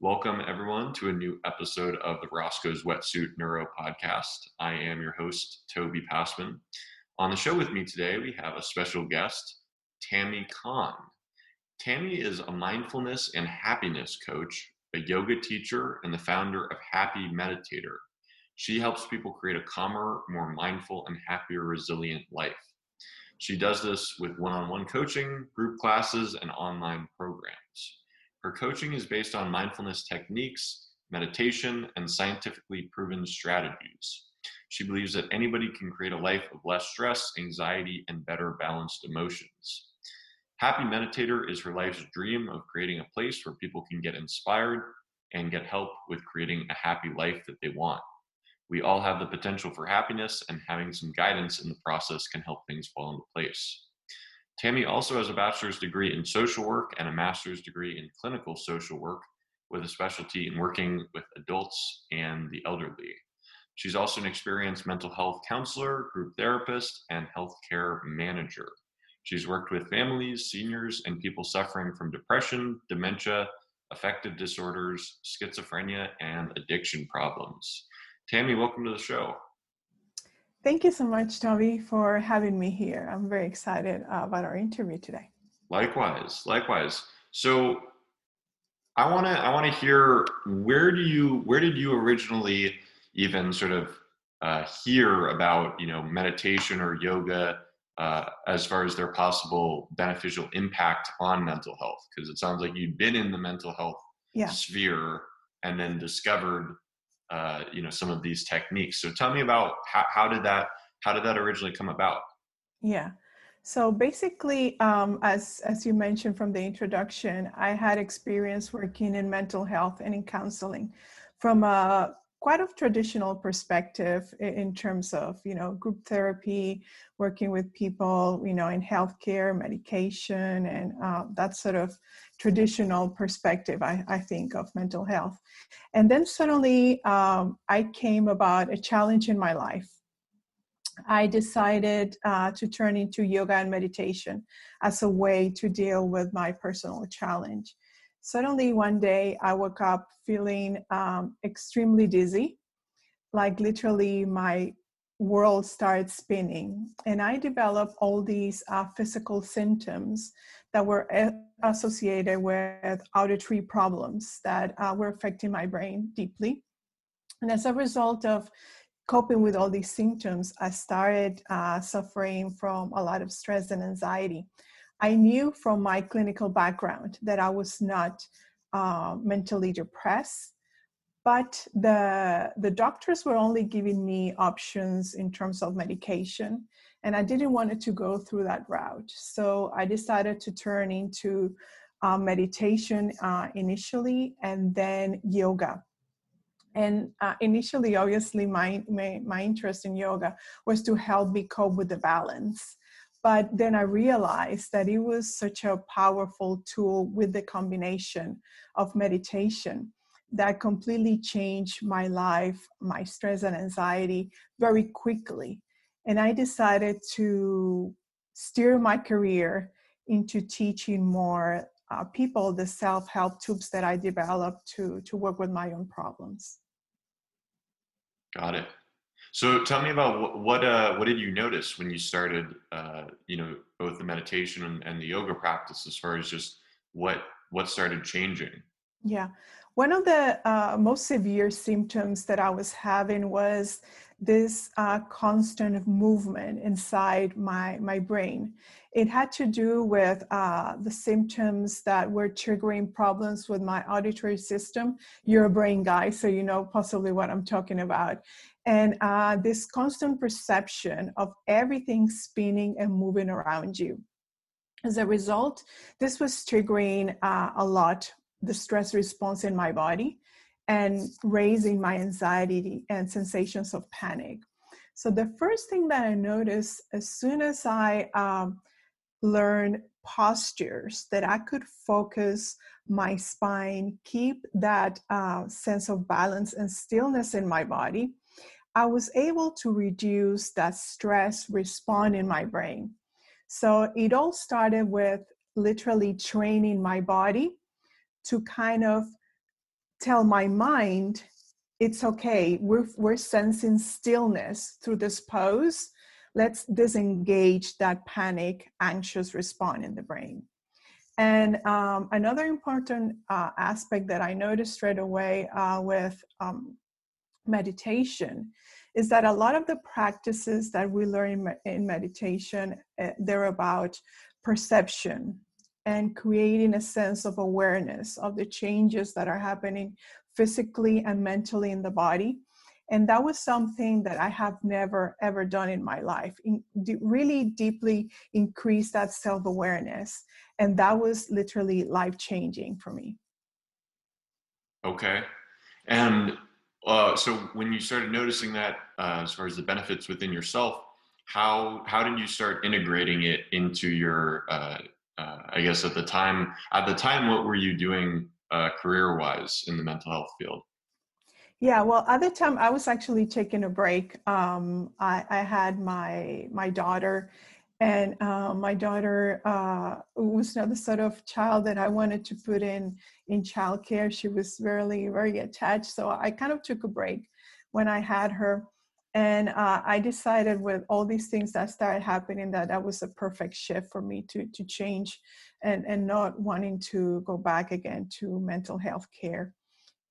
Welcome, everyone, to a new episode of the Roscoe's Wetsuit Neuro Podcast. I am your host, Toby Passman. On the show with me today, we have a special guest, Tammy Kahn. Tammy is a mindfulness and happiness coach, a yoga teacher, and the founder of Happy Meditator. She helps people create a calmer, more mindful, and happier, resilient life. She does this with one on one coaching, group classes, and online programs. Her coaching is based on mindfulness techniques, meditation, and scientifically proven strategies. She believes that anybody can create a life of less stress, anxiety, and better balanced emotions. Happy Meditator is her life's dream of creating a place where people can get inspired and get help with creating a happy life that they want. We all have the potential for happiness, and having some guidance in the process can help things fall into place. Tammy also has a bachelor's degree in social work and a master's degree in clinical social work with a specialty in working with adults and the elderly. She's also an experienced mental health counselor, group therapist, and healthcare manager. She's worked with families, seniors, and people suffering from depression, dementia, affective disorders, schizophrenia, and addiction problems. Tammy, welcome to the show. Thank you so much, Toby, for having me here. I'm very excited uh, about our interview today. Likewise, likewise. So, I want to I want to hear where do you where did you originally even sort of uh, hear about you know meditation or yoga uh, as far as their possible beneficial impact on mental health? Because it sounds like you'd been in the mental health yeah. sphere and then discovered uh, you know some of these techniques. So tell me about how, how did that how did that originally come about? Yeah. So basically, um, as as you mentioned from the introduction, I had experience working in mental health and in counseling from a quite a traditional perspective in terms of you know group therapy working with people you know in healthcare medication and uh, that sort of traditional perspective I, I think of mental health. And then suddenly um, i came about a challenge in my life. I decided uh, to turn into yoga and meditation as a way to deal with my personal challenge suddenly one day I woke up feeling um, extremely dizzy, like literally my world started spinning. And I developed all these uh, physical symptoms that were a- associated with auditory problems that uh, were affecting my brain deeply. And as a result of coping with all these symptoms, I started uh, suffering from a lot of stress and anxiety. I knew from my clinical background that I was not uh, mentally depressed, but the the doctors were only giving me options in terms of medication, and I didn't want it to go through that route. So I decided to turn into uh, meditation uh, initially, and then yoga. And uh, initially, obviously, my, my my interest in yoga was to help me cope with the balance but then I realized that it was such a powerful tool with the combination of meditation that completely changed my life, my stress and anxiety very quickly. And I decided to steer my career into teaching more uh, people the self-help tools that I developed to to work with my own problems. Got it. So tell me about what what, uh, what did you notice when you started, uh, you know, both the meditation and, and, the yoga practice, as far as just what what started changing? Yeah, one of the uh, most severe symptoms that I was having was this uh, constant movement inside my my brain. It had to do with uh, the symptoms that were triggering problems with my auditory system. You're a brain guy, so you know possibly what I'm talking about and uh, this constant perception of everything spinning and moving around you. As a result, this was triggering uh, a lot the stress response in my body and raising my anxiety and sensations of panic. So, the first thing that I noticed as soon as I um, learned postures that I could focus my spine, keep that uh, sense of balance and stillness in my body, I was able to reduce that stress response in my brain. So it all started with literally training my body to kind of tell my mind it's okay. We're, we're sensing stillness through this pose. Let's disengage that panic, anxious response in the brain. And um, another important uh, aspect that I noticed straight away uh, with um, meditation is that a lot of the practices that we learn in, meditation, uh, they're about perception and creating a sense of awareness of the changes that are happening physically and mentally in the body. And that was something that i have never ever done in my life in, really deeply increase that self-awareness. And that was literally life changing for me. Okay. And uh, so when you started noticing that uh, as far as the benefits within yourself how how did you start integrating it into your uh, uh i guess at the time at the time what were you doing uh, career wise in the mental health field yeah, well, at the time I was actually taking a break. Um, I, I, had my my daughter, and uh, my daughter uh, was not the sort of child that I wanted to put in in childcare. She was very very attached, so I kind of took a break when I had her, and uh, I decided with all these things that started happening that that was a perfect shift for me to to change, and and not wanting to go back again to mental health care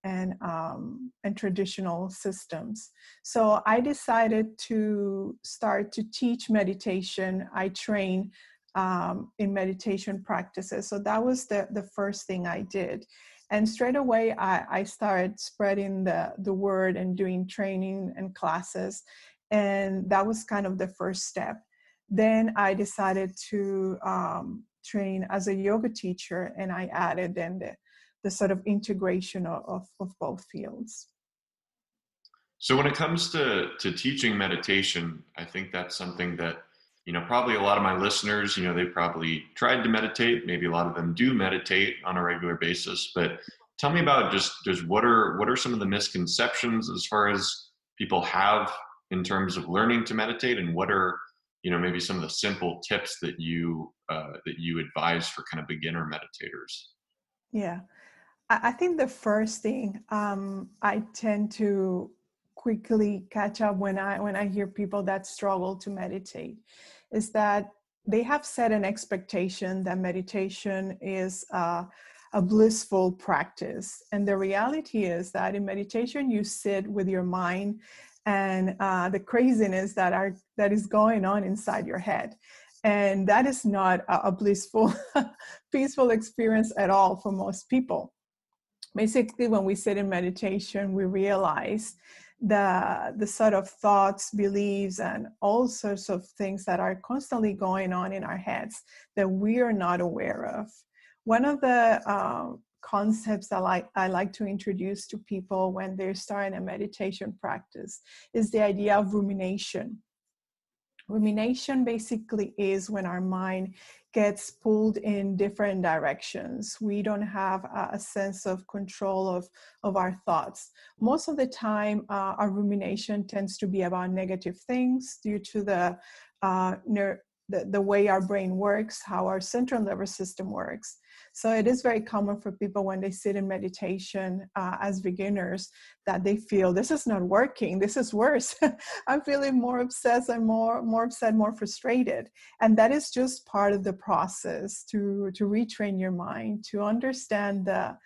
and um, and traditional systems. So I decided to start to teach meditation. I train um, in meditation practices. So that was the the first thing I did. And straight away, I, I started spreading the, the word and doing training and classes. And that was kind of the first step. Then I decided to um, train as a yoga teacher, and I added then the, the sort of integration of, of both fields. So when it comes to, to teaching meditation, I think that's something that, you know, probably a lot of my listeners, you know, they probably tried to meditate. Maybe a lot of them do meditate on a regular basis, but tell me about just, just what are, what are some of the misconceptions as far as people have in terms of learning to meditate and what are, you know, maybe some of the simple tips that you, uh, that you advise for kind of beginner meditators? Yeah. I think the first thing um, I tend to quickly catch up when I when I hear people that struggle to meditate is that they have set an expectation that meditation is uh, a blissful practice, and the reality is that in meditation you sit with your mind and uh, the craziness that are that is going on inside your head. And that is not a, a blissful peaceful experience at all for most people basically when we sit in meditation we realize the the sort of thoughts beliefs and all sorts of things that are constantly going on in our heads that we are not aware of. One of the uh, concepts that I I like to introduce to people when they're starting a meditation practice is the idea of rumination rumination basically is when our mind gets pulled in different directions. We don't have a, sense of control of, of our thoughts. Most of the time, uh, our rumination tends to be about negative things due to the, uh, ner- the, the way our brain works, how our central nervous system works. So it is very common for people when they sit in meditation uh, as beginners that they feel this is not working. This is worse. I'm feeling more obsessed. I'm more more upset, more frustrated, and that is just part of the process to to retrain your mind to understand the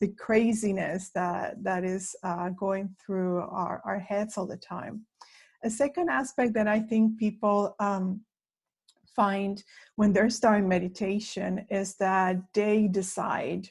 the craziness that that is uh, going through our, our heads all the time. A second aspect that I think people um, find when they're starting meditation is that they decide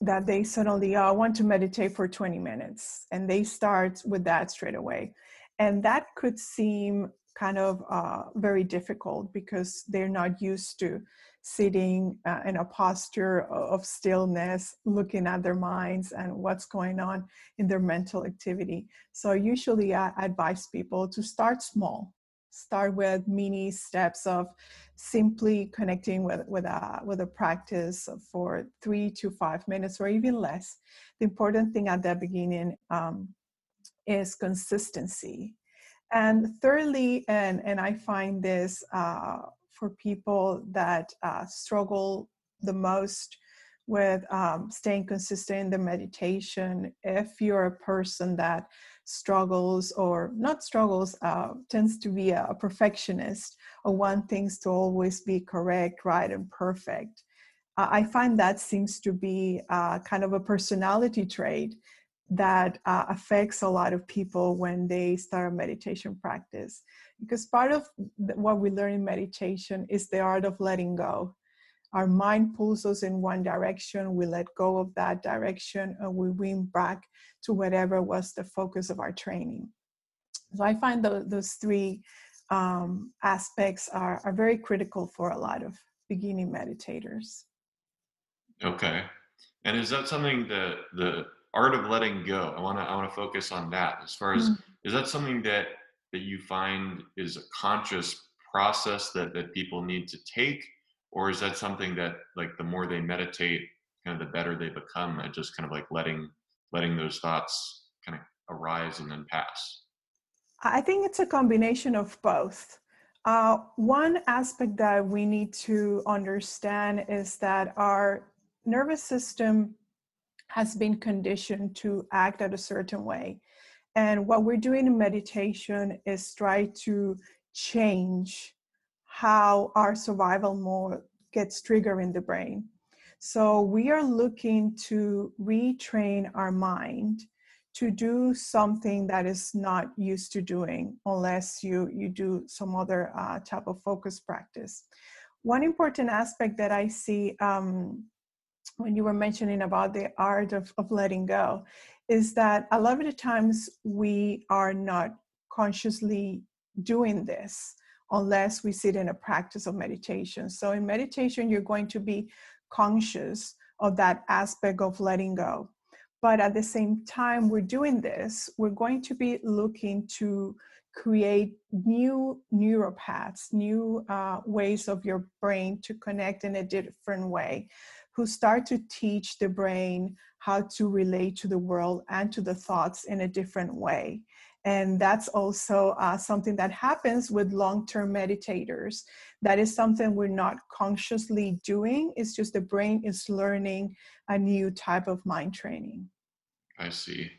that they suddenly oh, I want to meditate for 20 minutes and they start with that straight away. And that could seem kind of uh, very difficult because they're not used to sitting uh, in a posture of stillness, looking at their minds and what's going on in their mental activity. So, usually, I advise people to start small start with mini steps of simply connecting with, with, a, with a practice for three to five minutes or even less. The important thing at the beginning um, is consistency. And thirdly, and, and I find this uh, for people that uh, struggle the most with um, staying consistent in the meditation if you're a person that struggles or not struggles uh, tends to be a, perfectionist or want things to always be correct right and perfect. Uh, i find that seems to be uh, kind of a personality trait that uh, affects a lot of people when they start a meditation practice. Because part of what we learn in meditation is the art of letting go our mind pulls us in one direction, we let go of that direction, and we wing back to whatever was the focus of our training. So I find the, those three um, aspects are, are very critical for a lot of beginning meditators. Okay. And is that something that the art of letting go? I want to I want to focus on that. As far as mm-hmm. is that something that that you find is a conscious process that that people need to take or is that something that like the more they meditate kind of the better they become at just kind of like letting letting those thoughts kind of arise and then pass? I think it's a combination of both. Uh, one aspect that we need to understand is that our nervous system has been conditioned to act at a certain way. And what we're doing in meditation is try to change how our survival mode gets triggered in the brain. So we are looking to retrain our mind to do something that is not used to doing unless you, you do some other uh, type of focus practice. One important aspect that I see um, when you were mentioning about the art of, of letting go is that a lot of the times we are not consciously doing this unless we sit in a practice of meditation. So, in meditation, you're going to be conscious of that aspect of letting go. But at the same time, we're doing this, we're going to be looking to create new neural paths, new uh, ways of your brain to connect in a different way, who start to teach the brain how to relate to the world and to the thoughts in a different way. And that's also uh, something that happens with long term meditators. That is something we're not consciously doing, it's just the brain is learning a new type of mind training. I see.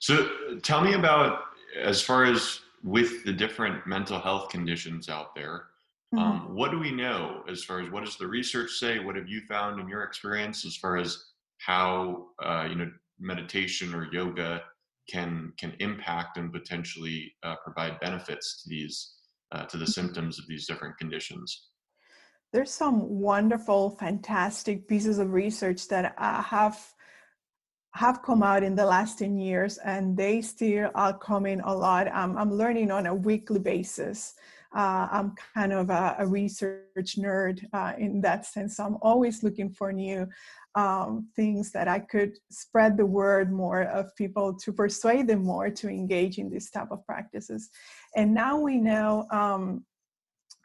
So tell me about, as far as with the different mental health conditions out there, mm-hmm. um, what do we know as far as what does the research say? What have you found in your experience as far as how, uh, you know, meditation or yoga can can impact and potentially uh, provide benefits to these uh, to the mm-hmm. symptoms of these different conditions. There's some wonderful fantastic pieces of research that uh, have have come out in the last 10 years and they still are coming a lot. Um, i'm learning on a weekly basis uh, i'm kind of a, a research nerd uh, in that sense so i'm always looking for new um, things that I could spread the word more of people to persuade them more to engage in this type of practices. And now we know um,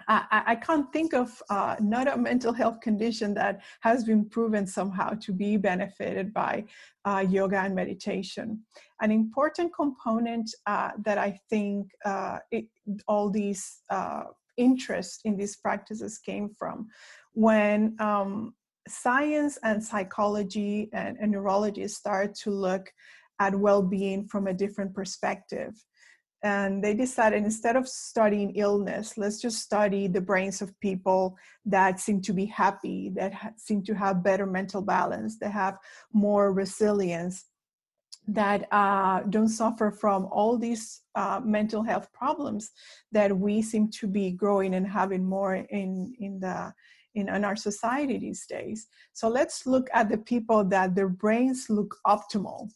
I, I, can't think of uh, not a mental health condition that has been proven somehow to be benefited by uh, yoga and meditation. An important component uh, that I think uh, it, all these uh, interest in these practices came from when um, science and psychology and, and neurology start to look at well-being from a different perspective and they decided instead of studying illness let's just study the brains of people that seem to be happy that ha- seem to have better mental balance that have more resilience that uh, don't suffer from all these uh, mental health problems that we seem to be growing and having more in in the in, in our society these days. So let's look at the people that their brains look optimal.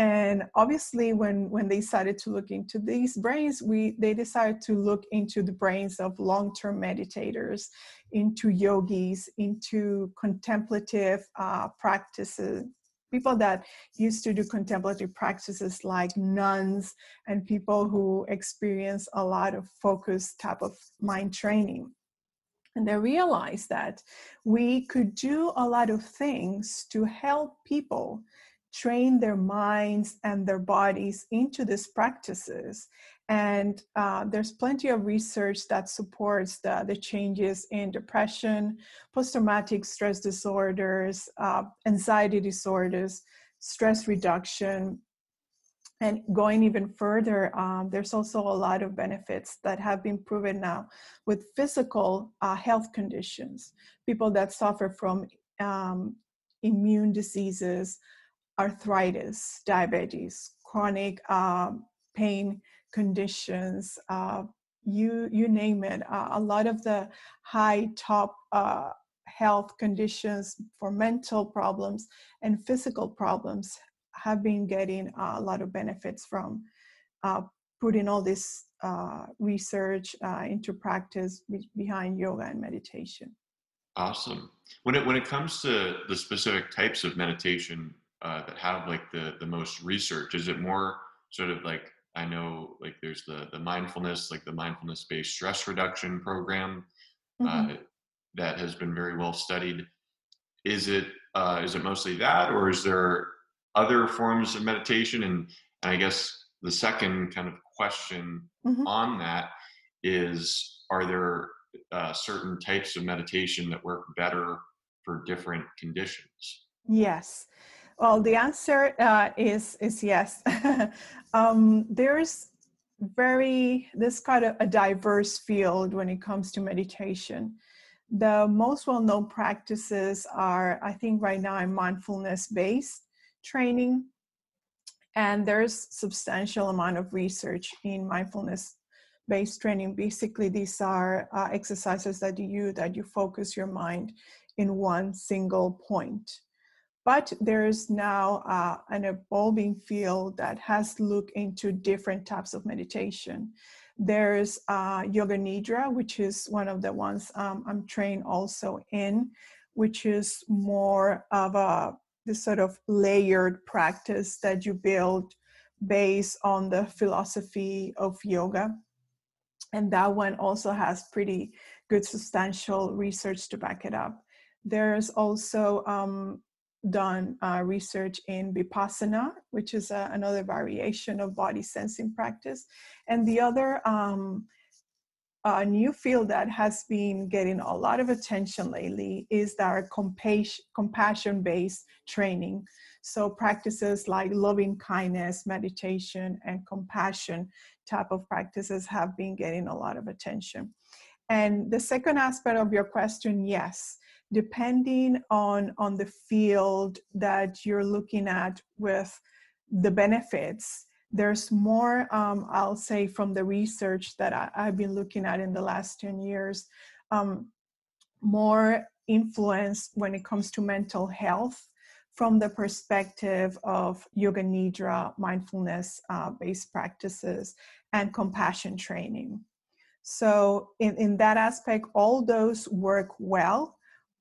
And obviously, when, when they started to look into these brains, we they decided to look into the brains of long-term meditators, into yogis, into contemplative uh, practices, people that used to do contemplative practices like nuns and people who experience a lot of focus type of mind training. And they realized that we could do a lot of things to help people train their minds and their bodies into these practices. And uh, there's plenty of research that supports the, the changes in depression, post traumatic stress disorders, uh, anxiety disorders, stress reduction. And going even further, um, there's also a lot of benefits that have been proven now with physical uh, health conditions. People that suffer from um, immune diseases, arthritis, diabetes, chronic uh, pain conditions, uh, you you name it. Uh, a lot of the high top uh, health conditions for mental problems and physical problems have been getting a lot of benefits from uh, putting all this uh, research into practice behind yoga and meditation. Awesome. When it when it comes to the specific types of meditation uh, that have like the the most research, is it more sort of like I know like there's the the mindfulness, like the mindfulness based stress reduction program uh, mm-hmm. uh, that has been very well studied. Is it uh, is it mostly that, or is there other forms of meditation? And, and I guess the second kind of question mm-hmm. on that is: Are there uh, certain types of meditation that work better for different conditions? Yes. Well, the answer uh, is is yes. um, there's very this kind of a diverse field when it comes to meditation. The most well-known practices are, I think, right now, mindfulness-based training, and there's substantial amount of research in mindfulness based training basically these are uh, exercises that you that you focus your mind in one single point but there's now uh, an evolving field that has looked into different types of meditation there's uh, yoga nidra which is one of the ones um, i'm trained also in which is more of a this sort of layered practice that you build based on the philosophy of yoga and that one also has pretty good substantial research to back it up. There's also um, done uh, research in Vipassana, which is uh, another variation of body sensing practice. And the other um, uh, new field that has been getting a lot of attention lately is our compassion based training. So, practices like loving kindness, meditation, and compassion type of practices have been getting a lot of attention. And the second aspect of your question, yes, depending on, on the field that you're looking at with the benefits, there's more, um, I'll say, from the research that I, have been looking at in the last 10 years, um, more influence when it comes to mental health from the perspective of yoga nidra, mindfulness uh, based practices, and compassion training. So, in, in that aspect, all those work well,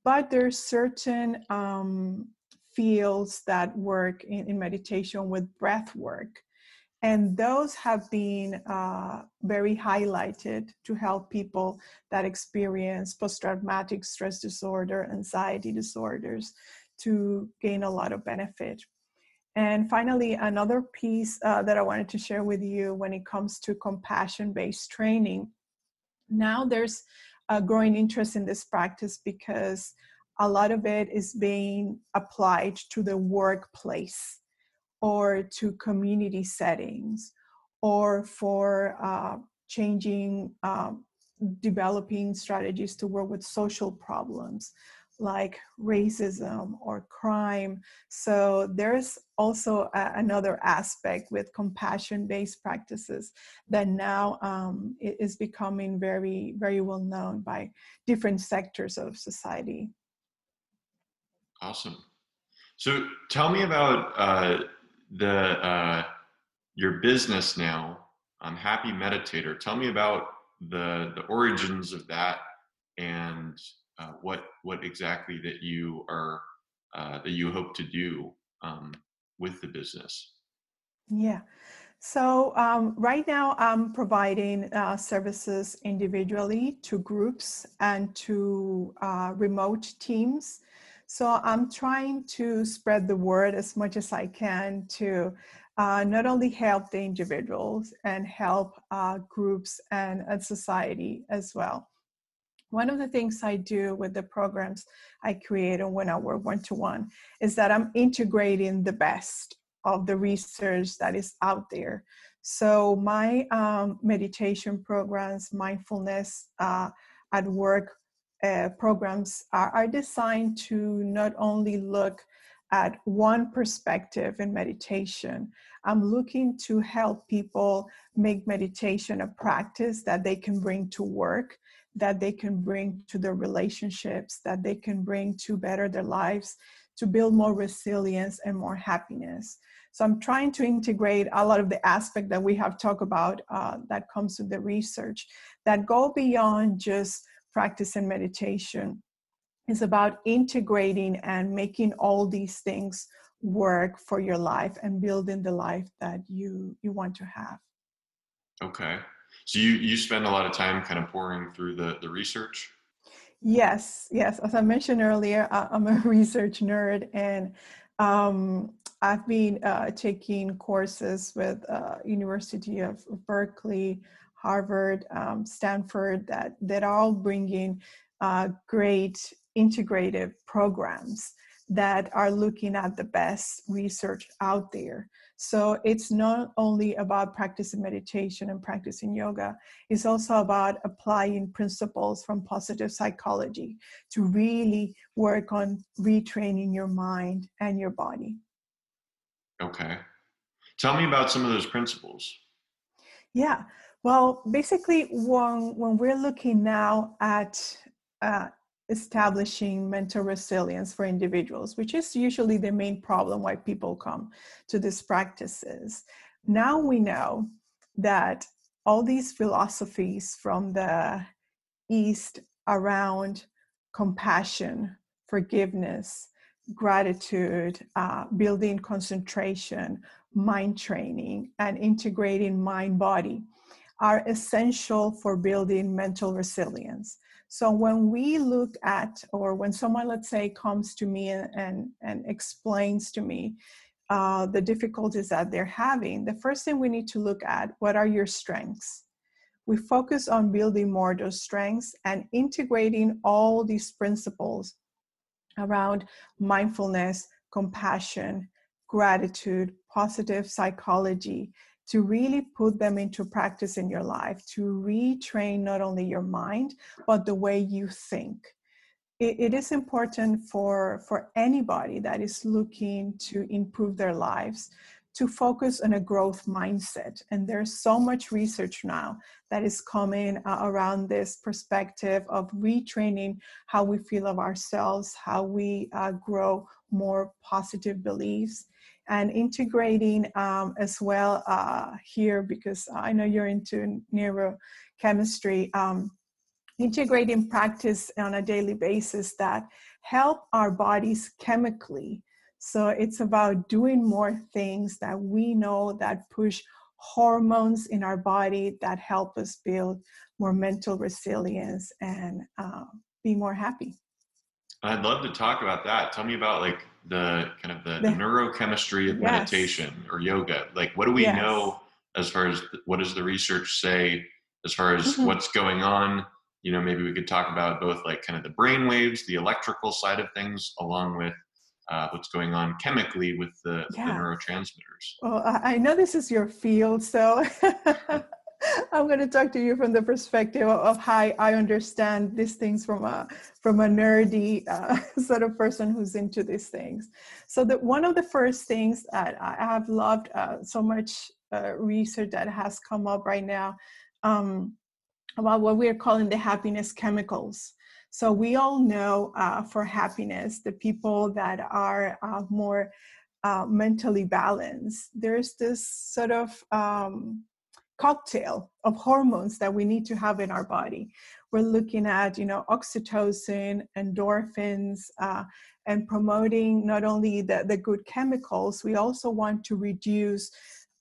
but there's certain um, fields that work in, in, meditation with breath work. And those have been uh, very highlighted to help people that experience post traumatic stress disorder, anxiety disorders, to gain a lot of benefit. And finally, another piece uh, that I wanted to share with you when it comes to compassion based training. Now there's a growing interest in this practice because a lot of it is being applied to the workplace or to community settings or for uh, changing, um, developing strategies to work with social problems like racism or crime. So there's also a, another aspect with compassion based practices that now um, is becoming very, very well known by different sectors of society. Awesome. So tell me about uh, the uh, your business now. I'm Happy Meditator. Tell me about the the origins of that and uh, what what exactly that you are uh, that you hope to do um, with the business. Yeah. So um, right now I'm providing uh, services individually to groups and to uh, remote teams. So I'm trying to spread the word as much as I can to uh, not only help the individuals and help uh, groups and, and society as well. One of the things I do with the programs I create and when I work one to one is that I'm integrating the best of the research that is out there. So, my um, meditation programs, mindfulness uh, at work uh, programs are, are designed to not only look at one perspective in meditation. I'm looking to help people make meditation a practice that they can bring to work, that they can bring to their relationships, that they can bring to better their lives, to build more resilience and more happiness. So I'm trying to integrate a lot of the aspect that we have talked about uh, that comes to the research that go beyond just practice and meditation. It's about integrating and making all these things work for your life and building the life that you you want to have. Okay. So you you spend a lot of time kind of pouring through the the research? Yes, yes. As I mentioned earlier, I'm a research nerd, and um, I've been uh, taking courses with uh, University of Berkeley, Harvard, um, Stanford that that all bringing uh, great integrative programs that are looking at the best research out there. So it's not only about practicing meditation and practicing yoga, it's also about applying principles from positive psychology to really work on retraining your mind and your body. Okay. Tell me about some of those principles. Yeah. Well, basically, when, when we're looking now at uh, establishing mental resilience for individuals, which is usually the main problem why people come to these practices. Now we know that all these philosophies from the East around compassion, forgiveness, gratitude, uh, building concentration, mind training, and integrating mind body are essential for building mental resilience. So when we look at, or when someone, let's say, comes to me and, and, and explains to me uh, the difficulties that they're having, the first thing we need to look at, what are your strengths? We focus on building more those strengths and integrating all these principles around mindfulness, compassion, gratitude, positive psychology, to really put them into practice in your life, to retrain not only your mind, but the way you think. it, it is important for, for anybody that is looking to improve their lives to focus on a growth mindset. And there's so much research now that is coming uh, around this perspective of retraining how we feel of ourselves, how we uh, grow more positive beliefs, and integrating um, as well uh, here because I know you're into neurochemistry. Um, integrating practice on a daily basis that help our bodies chemically. So it's about doing more things that we know that push hormones in our body that help us build more mental resilience and uh, be more happy. I'd love to talk about that. Tell me about like the kind of the, the neurochemistry of yes. meditation or yoga. Like, what do we yes. know as far as what does the research say as far as mm-hmm. what's going on? You know, maybe we could talk about both like kind of the brain waves, the electrical side of things, along with uh, what's going on chemically with the, yeah. the neurotransmitters. Well, I know this is your field, so I'm going to talk to you from the perspective of how I understand these things from a from a nerdy uh, sort of person who's into these things. So that one of the first things that I have loved uh, so much uh, research that has come up right now um, about what we're calling the happiness chemicals. So we all know uh, for happiness, the people that are uh, more uh, mentally balanced, there's this sort of um, cocktail of hormones that we need to have in our body. We're looking at, you know, oxytocin, endorphins, uh, and promoting not only the, the good chemicals, we also want to reduce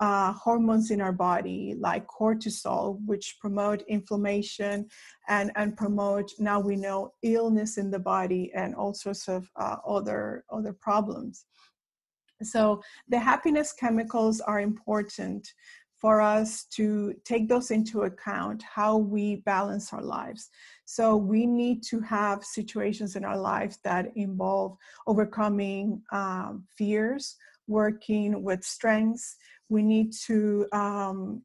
uh, hormones in our body like cortisol, which promote inflammation and, and promote, now we know, illness in the body and all sorts of uh, other, other problems. So the happiness chemicals are important for us to take those into account how we balance our lives. So we need to have situations in our lives that involve overcoming um, fears working with strengths. We need to um,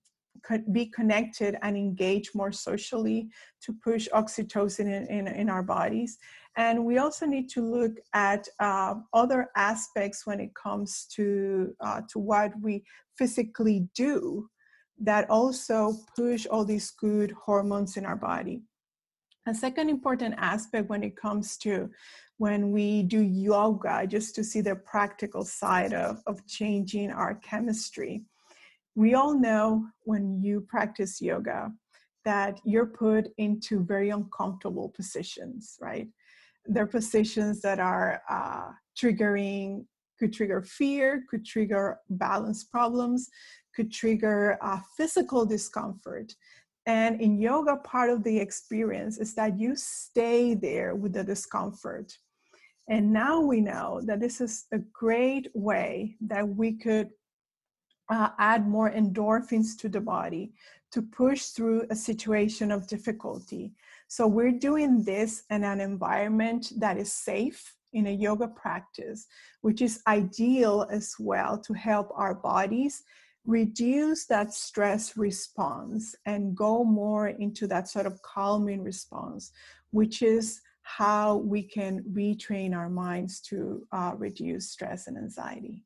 be connected and engage more socially to push oxytocin in, in, in our bodies and we also need to look at uh, other aspects when it comes to, uh, to what we physically do that also push all these good hormones in our body. A second important aspect when it comes to when we do yoga, just to see the practical side of, of changing our chemistry. We all know when you practice yoga that you're put into very uncomfortable positions, right? They're positions that are uh, triggering, could trigger fear, could trigger balance problems, could trigger uh, physical discomfort. And in yoga, part of the experience is that you stay there with the discomfort. And now we know that this is a great way that we could uh, add more endorphins to the body to push through a situation of difficulty. So we're doing this in an environment that is safe in a yoga practice, which is ideal as well to help our bodies reduce that stress response and go more into that sort of calming response, which is how we can retrain our minds to uh, reduce stress and anxiety.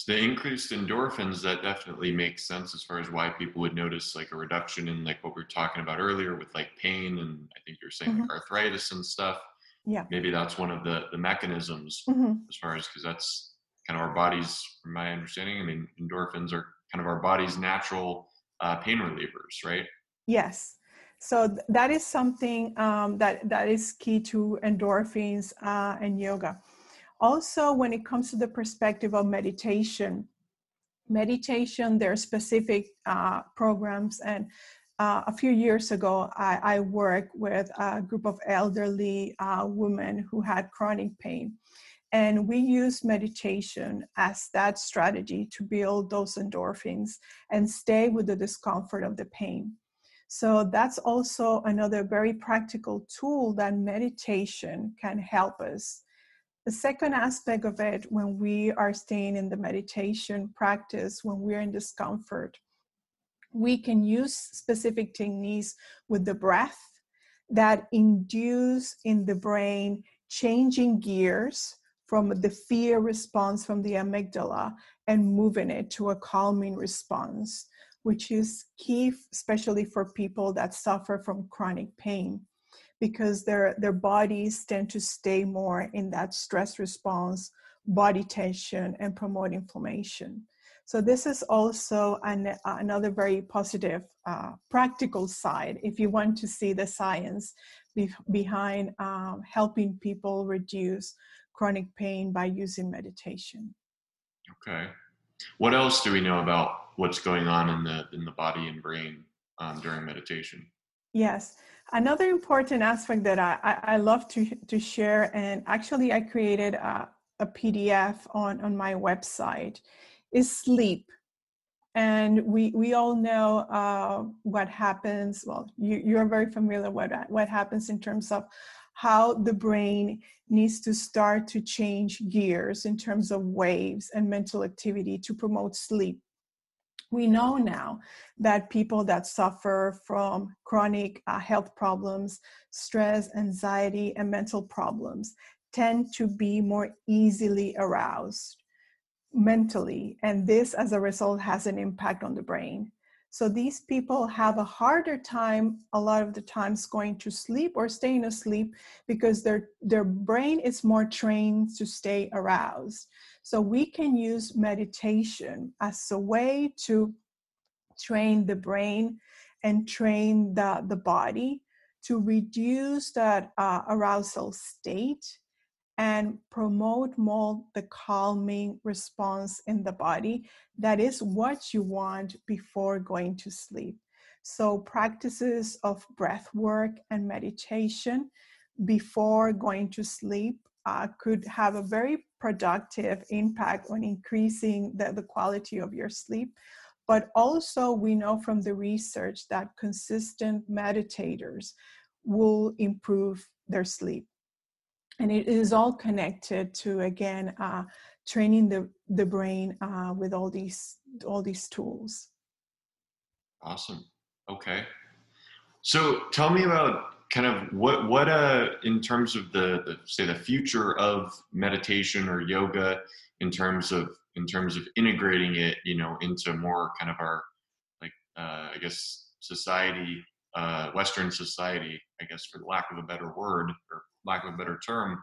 So the increased endorphins that definitely makes sense as far as why people would notice like a reduction in like what we were talking about earlier with like pain and I think you're saying mm-hmm. like arthritis and stuff. Yeah. Maybe that's one of the the mechanisms mm-hmm. as far as because that's kind of our bodies, from my understanding. I mean, endorphins are kind of our body's natural uh, pain relievers, right? Yes. So th- that is something um, that that is key to endorphins uh, and yoga also when it comes to the perspective of meditation meditation there are specific uh, programs and uh, a few years ago I, I, worked with a group of elderly uh, women who had chronic pain. And we use meditation as that strategy to build those endorphins and stay with the discomfort of the pain. So that's also another very practical tool that meditation can help us the second aspect of it, when we are staying in the meditation practice, when we're in discomfort, we can use specific techniques with the breath that induce in the brain changing gears from the fear response from the amygdala and moving it to a calming response, which is key, especially for people that suffer from chronic pain because their their bodies tend to stay more in that stress response body tension and promote inflammation. So this is also an, another very positive uh, practical side if you want to see the science be, behind um, helping people reduce chronic pain by using meditation. Okay. What else do we know about what's going on in the in the body and brain um, during meditation? Yes Another important aspect that I, I, I love to, to share, and actually I created a, a PDF on, on my website, is sleep. And we, we all know uh, what happens. Well, you, you're very familiar with that, what happens in terms of how the brain needs to start to change gears in terms of waves and mental activity to promote sleep we know now that people that suffer from chronic uh, health problems, stress, anxiety, and mental problems tend to be more easily aroused mentally. And this, as a result, has an impact on the brain. So these people have a harder time a lot of the times going to sleep or staying asleep because their, their brain is more trained to stay aroused. So we can use meditation as a way to train the brain and train the, the body to reduce that uh, arousal state and promote more the calming response in the body. That is what you want before going to sleep. So practices of breath work and meditation before going to sleep uh, could have a very productive impact on increasing the, the quality of your sleep. But also we know from the research that consistent meditators will improve their sleep and it is all connected to again uh, training the the brain uh, with all these all these tools. Awesome. Okay. So tell me about kind of what what uh in terms of the, the say the future of meditation or yoga in terms of in terms of integrating it you know into more kind of our like uh, i guess society uh, western society i guess for lack of a better word or lack of a better term.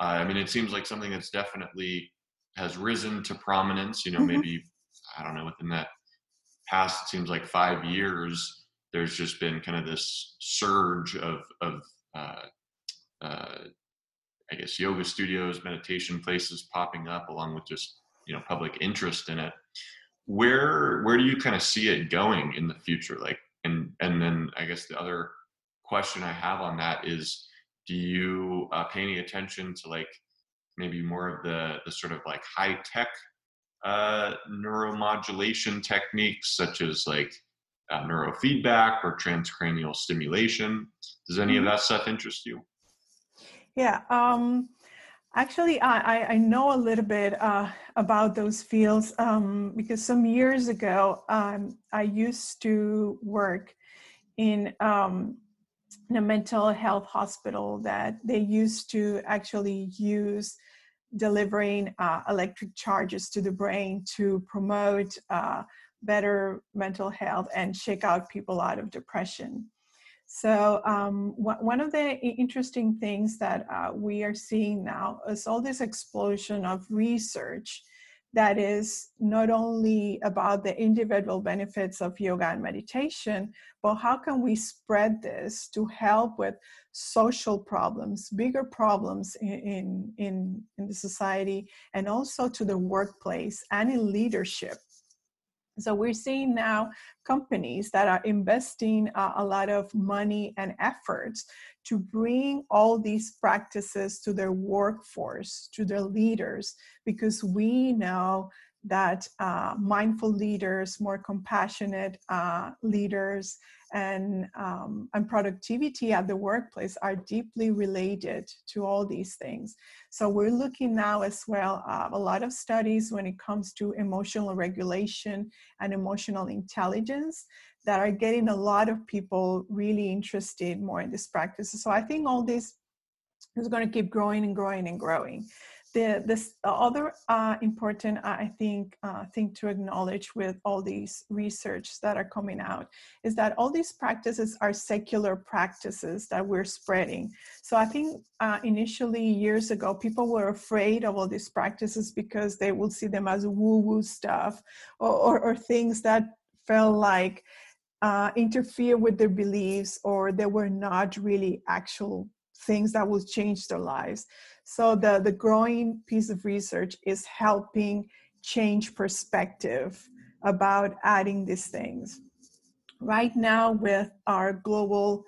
Uh, I mean, it seems like something that's definitely has risen to prominence. You know, mm-hmm. maybe I don't know within that past it seems like five years. There's just been kind of this surge of of uh, uh, I guess yoga studios, meditation places popping up, along with just you know public interest in it. Where where do you kind of see it going in the future? Like, and and then I guess the other question I have on that is do you uh, pay any attention to like maybe more of the the sort of like high tech uh, neuromodulation techniques such as like uh, neurofeedback or transcranial stimulation does any mm-hmm. of that stuff interest you yeah um, actually I, I know a little bit uh, about those fields um, because some years ago um, i used to work in um, in a mental health hospital that they used to actually use delivering uh, electric charges to the brain to promote uh, better mental health and shake out people out of depression. So, um, wh- one of the interesting things that uh, we are seeing now is all this explosion of research that is not only about the individual benefits of yoga and meditation, but how can we spread this to help with social problems, bigger problems in, in, in the society, and also to the workplace and in leadership. So we're seeing now companies that are investing uh, a lot of money and efforts to bring all these practices to their workforce, to their leaders, because we know that uh, mindful leaders, more compassionate uh, leaders, and, um, and productivity at the workplace are deeply related to all these things. So we're looking now as well uh, a lot of studies when it comes to emotional regulation and emotional intelligence that are getting a lot of people really interested more in this practice. So I think all this is going to keep growing and growing and growing the this other uh, important i think uh, thing to acknowledge with all these research that are coming out is that all these practices are secular practices that we're spreading. So i think uh, initially years ago people were afraid of all these practices because they would see them as woo woo stuff or, or, or, things that felt like uh, interfere with their beliefs or they were not really actual things that will change their lives so the, the growing piece of research is helping change perspective about adding these things. Right now, with our global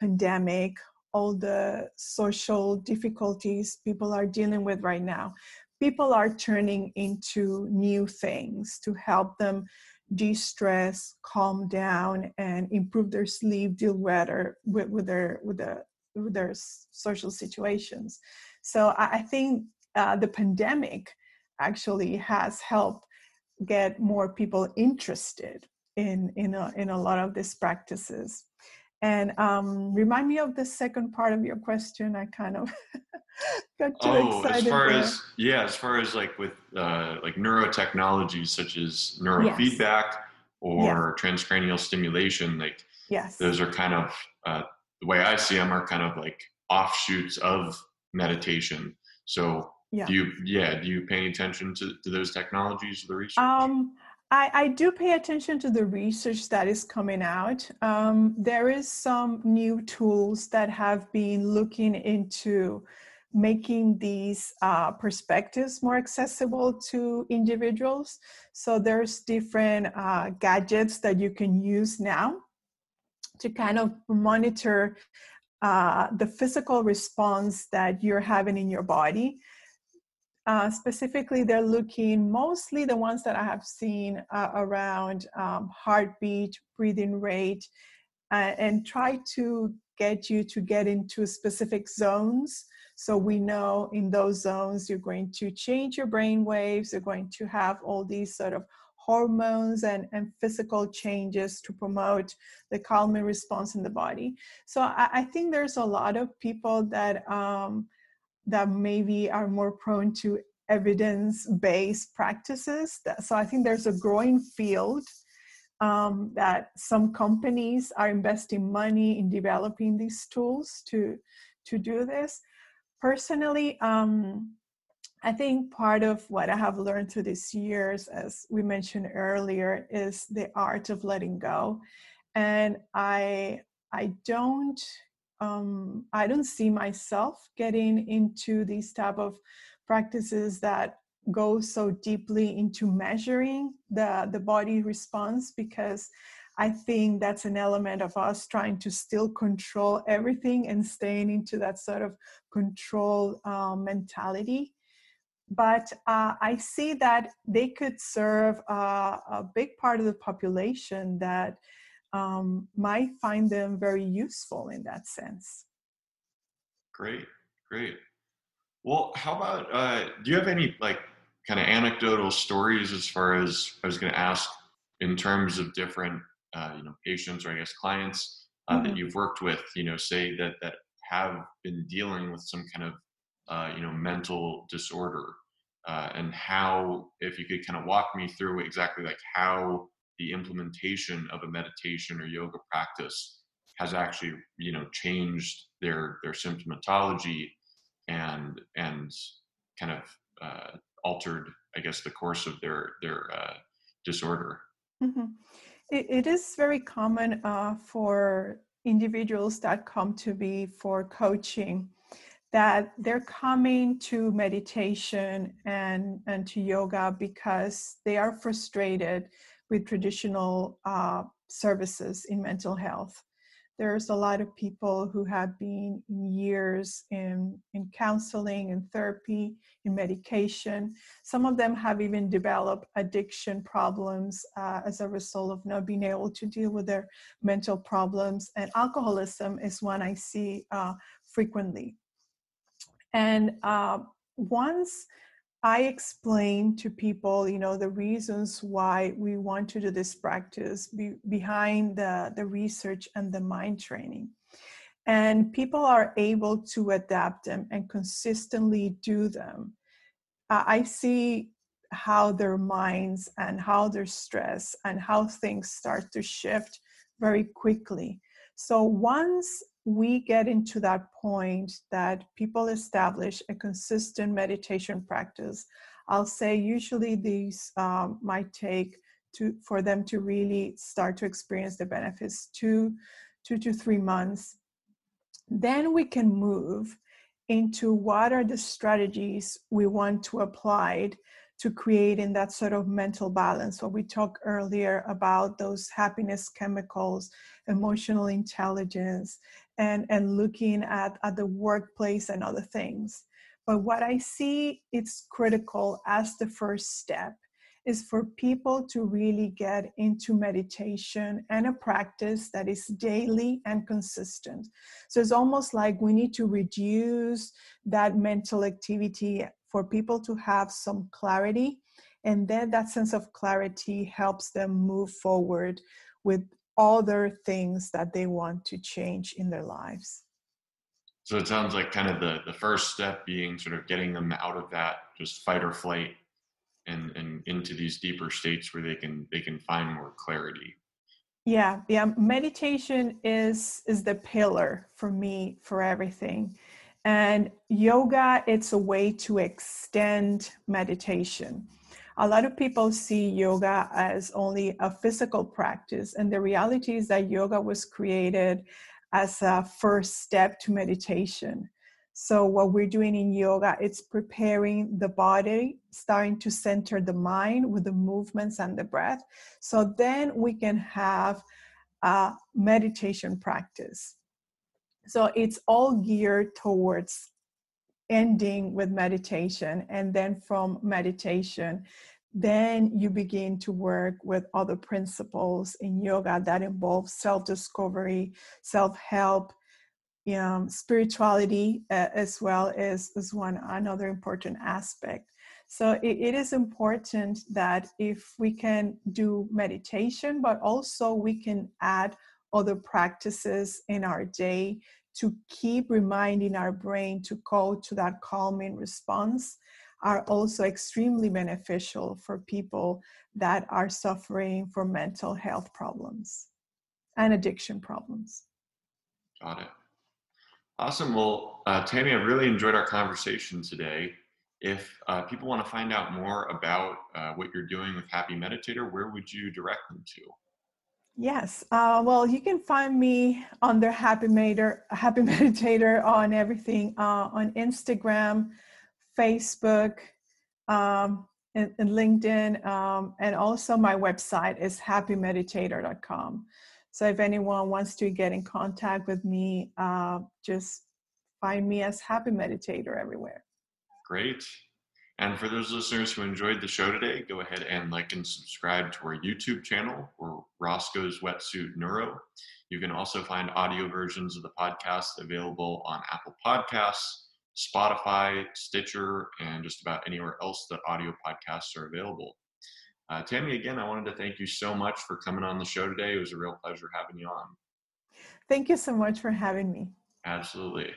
pandemic, all the social difficulties people are dealing with right now, people are turning into new things to help them de-stress, calm down, and improve their sleep, deal better with, with their with the their social situations. So I, think uh, the pandemic actually has helped get more people interested in in a, in a lot of these practices. And um, remind me of the second part of your question. I kind of got too oh, excited. as far there. as yeah, as far as like with uh, like neurotechnologies such as neurofeedback yes. or yeah. transcranial stimulation, like yes, those are kind of uh, the way I see them are kind of like offshoots of meditation. So yeah. do you yeah, do you pay any attention to, to those technologies, the research? Um I, I do pay attention to the research that is coming out. Um, there is some new tools that have been looking into making these uh, perspectives more accessible to individuals. So there's different uh, gadgets that you can use now to kind of monitor uh, the physical response that you're having in your body. Uh, specifically, they're looking mostly the ones that I have seen uh, around um, heartbeat, breathing rate, uh, and try to get you to get into specific zones. So we know in those zones you're going to change your brain waves, you're going to have all these sort of hormones and, and physical changes to promote the calming response in the body. So I, I think there's a lot of people that um, that maybe are more prone to evidence-based practices. So I think there's a growing field um, that some companies are investing money in developing these tools to to do this. Personally, um, I think part of what I have learned through these years, as we mentioned earlier, is the art of letting go. And I I don't um, I don't see myself getting into these type of practices that go so deeply into measuring the the body response because I think that's an element of us trying to still control everything and staying into that sort of control um, mentality but uh, I see that they could serve uh, a big part of the population that um, might find them very useful in that sense. Great, great. Well, how about uh, do you have any like kind of anecdotal stories as far as I was going to ask in terms of different uh, you know patients or I guess clients uh, mm-hmm. that you've worked with, you know, say that that have been dealing with some kind of uh, you know mental disorder uh, and how if you could kind of walk me through exactly like how the implementation of a meditation or yoga practice has actually you know changed their their symptomatology and and kind of uh, altered i guess the course of their their uh, disorder mm-hmm. it, it is very common uh, for individuals that come to be for coaching that they're coming to meditation and, and to yoga because they are frustrated with traditional uh, services in mental health. There's a lot of people who have been years in, in counseling and therapy, in medication. Some of them have even developed addiction problems uh, as a result of not being able to deal with their mental problems. And alcoholism is one I see uh, frequently. And uh, once I explain to people, you know, the reasons why we want to do this practice be, behind the, the research and the mind training. And people are able to adapt them and consistently do them. Uh, I see how their minds and how their stress and how things start to shift very quickly. So once we get into that point that people establish a consistent meditation practice, I'll say usually these um, might take to for them to really start to experience the benefits two two to three months. Then we can move into what are the strategies we want to apply to creating that sort of mental balance. What we talked earlier about those happiness chemicals, emotional intelligence, and, and looking at, at the workplace and other things. But what I see it's critical as the first step is for people to really get into meditation and a practice that is daily and consistent. So it's almost like we need to reduce that mental activity for people to have some clarity. And then that sense of clarity helps them move forward with other things that they want to change in their lives. So it sounds like kind of the, the first step being sort of getting them out of that just fight or flight and, and into these deeper states where they can they can find more clarity. Yeah, yeah. Meditation is is the pillar for me for everything. And yoga, it's a way to extend meditation a lot of people see yoga as only a physical practice, and the reality is that yoga was created as a first step to meditation. So what we're doing in yoga, it's preparing the body, starting to center the mind with the movements and the breath. So then we can have a meditation practice. So it's all geared towards ending with meditation. And then from meditation, then you begin to work with other principles in yoga that involve self discovery, self help, um, spirituality uh, as well is, is one another important aspect. So it, it is important that if we can do meditation, but also we can add other practices in our day to keep reminding our brain to go to that calming response are also extremely beneficial for people that are suffering from mental health problems and addiction problems. Got it. Awesome. Well, uh, Tammy, I really enjoyed our conversation today. If uh, people want to find out more about uh, what you're doing with Happy Meditator, where would you direct them to? Yes. Uh, well, you can find me under Happy Meditator, Happy Meditator on everything uh, on Instagram, Facebook, um, and, and, LinkedIn, um, and also my website is happymeditator.com. So if anyone wants to get in contact with me, uh, just find me as Happy Meditator everywhere. Great. And for those listeners who enjoyed the show today, go ahead and like and subscribe to our YouTube channel or Roscoe's Wetsuit Neuro. You can also find audio versions of the podcast available on Apple Podcasts, Spotify, Stitcher, and just about anywhere else that audio podcasts are available. Uh, Tammy, again, I wanted to thank you so much for coming on the show today. It was a real pleasure having you on. Thank you so much for having me. Absolutely.